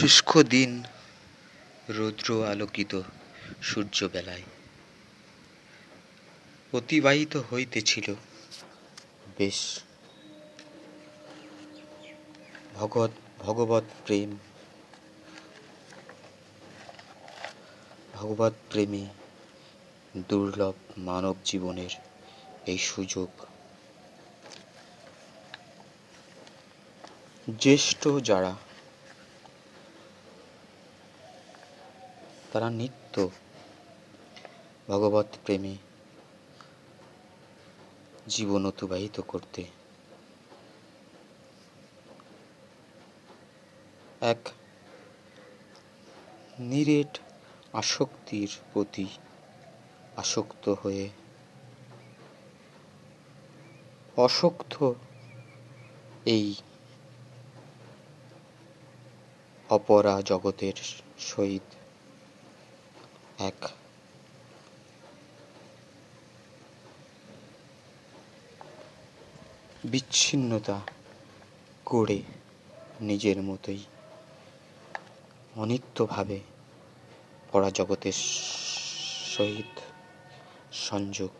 শুষ্ক দিন রৌদ্র আলোকিত সূর্যবেলায়। অতিবাহিত হইতেছিল। বেশ। ভগৎ ভগবত প্রেম। ভগবত প্রেমী, দুর্লভ মানব জীবনের এই সুযোগ। জ্যেষ্ঠ যারা তারা নিত্য ভগবত প্রেমে জীবন অতিবাহিত করতে। এক নিরেট আসক্তির প্রতি আসক্ত হয়ে অশক্ত এই অপরা জগতের সহিত এক। বিচ্ছিন্নতা করে নিজের মতোই অনিত্যভাবে পরাজগতের সহিত সংযোগ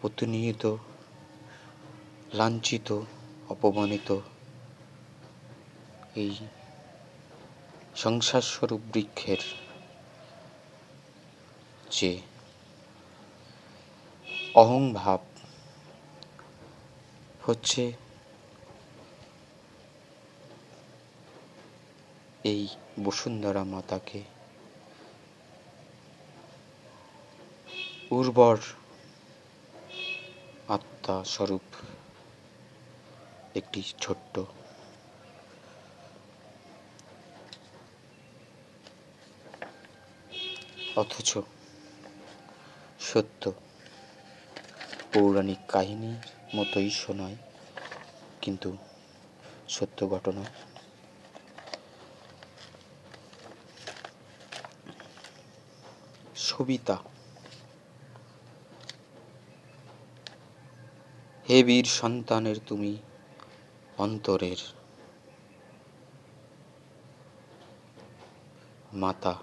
প্রতিনিয়ত লাঞ্ছিত, অপমানিত এই সংসার স্বরূপ বৃক্ষের যে অহংভাব হচ্ছে এই বসুন্ধরা মাতাকে উর্বর আত্মা স্বরূপ একটি ছোট্ট অথচ সত্য। পৌরাণিক কাহিনীর মতোই শোনায়, কিন্তু সত্য ঘটনা। সবিতা। হে বীর সন্তানের তুমি অন্তরের মাতা,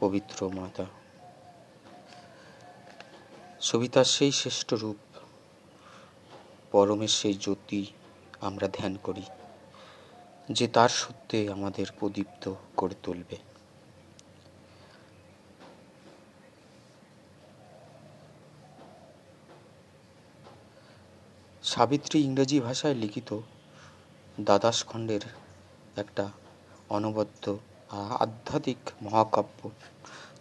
পবিত্র মাতা। সবিতার সেই শ্রেষ্ঠ রূপ, পরমের সেই জ্যোতি আমরা ধ্যান করি, যে তার সত্যে আমাদের প্রদীপ্ত করে তুলবে। সাবিত্রী ইংরেজি ভাষায় লিখিত দ্বাদশ খণ্ডের একটা অনবদ্য আধ্যাত্মিক মহাকাব্য,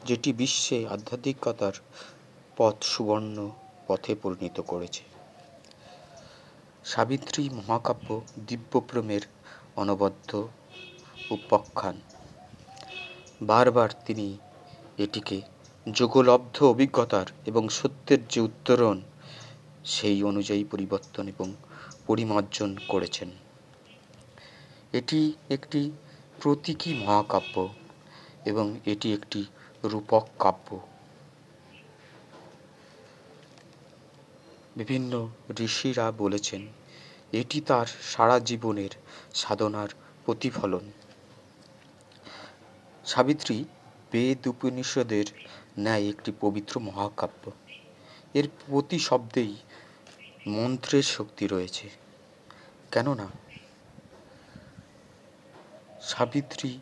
যেটি বিশ্বে আধ্যাত্মিকতার পথ সুবর্ণ পথে পরিণত করেছে। সাবিত্রী মহাকাব্য দিব্যপ্রেমের অনবদ্য উপাখ্যান। বারবার তিনি এটিকে যোগলব্ধ অভিজ্ঞতার এবং সত্যের যে উত্তরণ, সেই অনুযায়ী পরিবর্তন এবং পরিমার্জন করেছেন। এটি একটি প্রতীকী মহাকাব্য এবং এটি একটি রূপক কাব্য। বিভিন্ন ঋষিরা বলেছেন, এটি তার সারা জীবনের সাধনার প্রতিফলন। সাবিত্রী বেদ উপনিষদের ন্যায় একটি পবিত্র মহাকাব্য। এর প্রতি শব্দেই মন্ত্রের শক্তি রয়েছে। কেননা, সাবিত্রী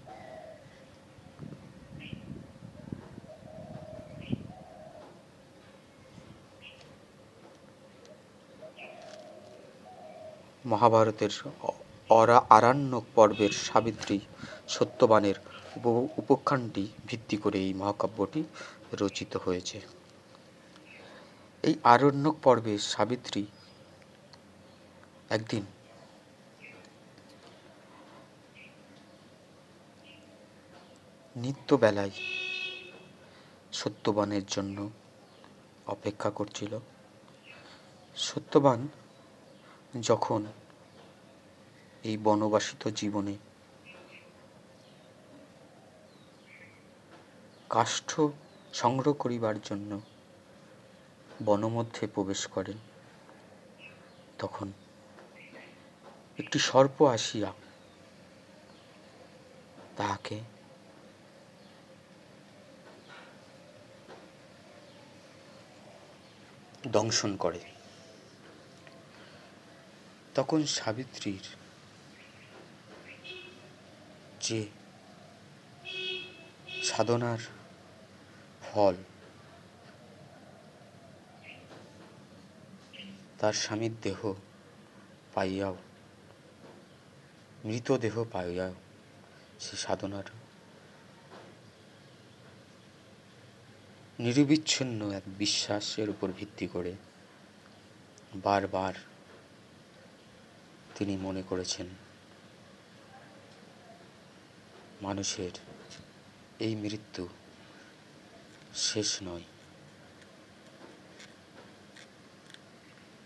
মহাভারতের অরা আরাণ্যক পর্বের সাবিত্রী সত্যবানের উপ উপখ্যানটি ভিত্তি করে এই মহাকাব্যটি রচিত হয়েছে। এই আরণ্যক পর্বে সাবিত্রী একদিন নিত্যবেলায় সত্যবানের জন্য অপেক্ষা করছিল। সত্যবান যখন এই বনবাসিত জীবনে। কাষ্ঠ সংগ্রহ করিবার জন্য বনমধ্যে প্রবেশ করেন। তখন একটি সর্প আসিয়া তাহাকে দংশন করে। তখন সাবিত্রীর যে সাধনার ফল তার স্বামীর দেহ পাইয়াও মৃতদেহ পাইয়াও সে সাধনার নিরবিচ্ছিন্ন এক বিশ্বাসের উপর ভিত্তি করে বারবার তিনি মনে করেছেন মানুষের এই মৃত্যু শেষ নয়।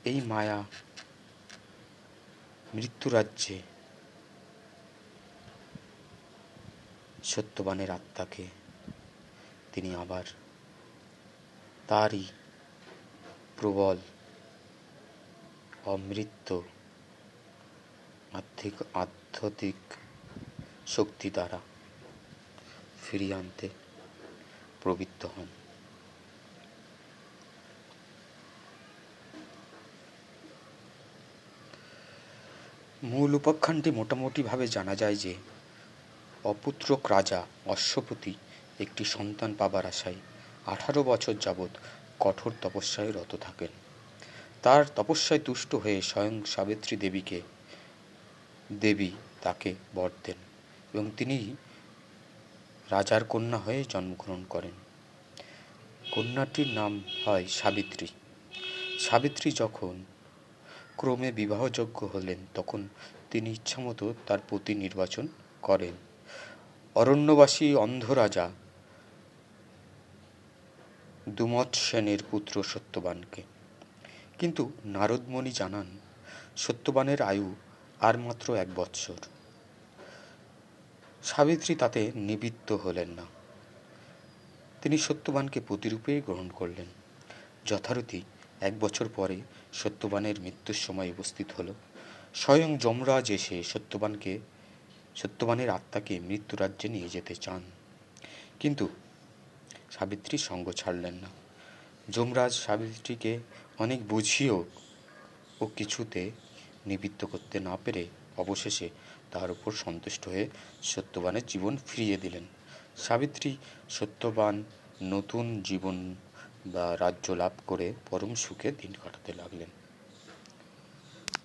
এই মায়া মৃত্যু রাজ্যে সত্যবানের আত্মাকে তিনি আবার তারই প্রবল আর্থিক আধ্যাত্মিক শক্তি দ্বারা ফিরিয়ে আনতে প্রবৃত্ত হন। মূল উপাখ্যানটি মোটামুটিভাবে জানা যায় যে, অপুত্রক রাজা অশ্বপতি একটি সন্তান পাবার আশায় আঠারো বছর যাবৎ কঠোর তপস্যায় রত থাকেন। তার তপস্যায় তুষ্ট হয়ে স্বয়ং সাবিত্রী দেবীকে, দেবী তাকে বর দেন এবং তিনি রাজার কন্যা হয়ে জন্মগ্রহণ করেন। কন্যাটির নাম হয় সাবিত্রী। সাবিত্রী যখন ক্রমে বিবাহযোগ্য হলেন, তখন তিনি ইচ্ছামতো তার পতি নির্বাচন করেন। অরণ্যবাসী অন্ধ রাজা দুমত সেনের পুত্র সত্যবানকে। কিন্তু নারদমণি জানান, সত্যবানের আয়ু আর মাত্র এক বৎসর। সাবিত্রী তাতে নিবৃত্ত হলেন না। তিনি সত্যবানকে প্রতিরূপে গ্রহণ করলেন। যথারীতি এক বছর পরে সত্যবানের মৃত্যুর সময় উপস্থিত হল। স্বয়ং যমরাজ এসে সত্যবানকে, সত্যবানের আত্মাকে মৃত্যুরাজ্যে নিয়ে যেতে চান। কিন্তু সাবিত্রী সঙ্গ ছাড়লেন না। যমরাজ সাবিত্রীকে অনেক বুঝিয়েও ও কিছুতে নিবৃত্ত করতে না পেরে অবশেষে তার উপর সন্তুষ্ট হয়ে সত্যবানের জীবন ফিরিয়ে দিলেন। সাবিত্রী সত্যবান নতুন জীবন বা রাজ্য লাভ করে পরম সুখে দিন কাটাতে লাগলেন।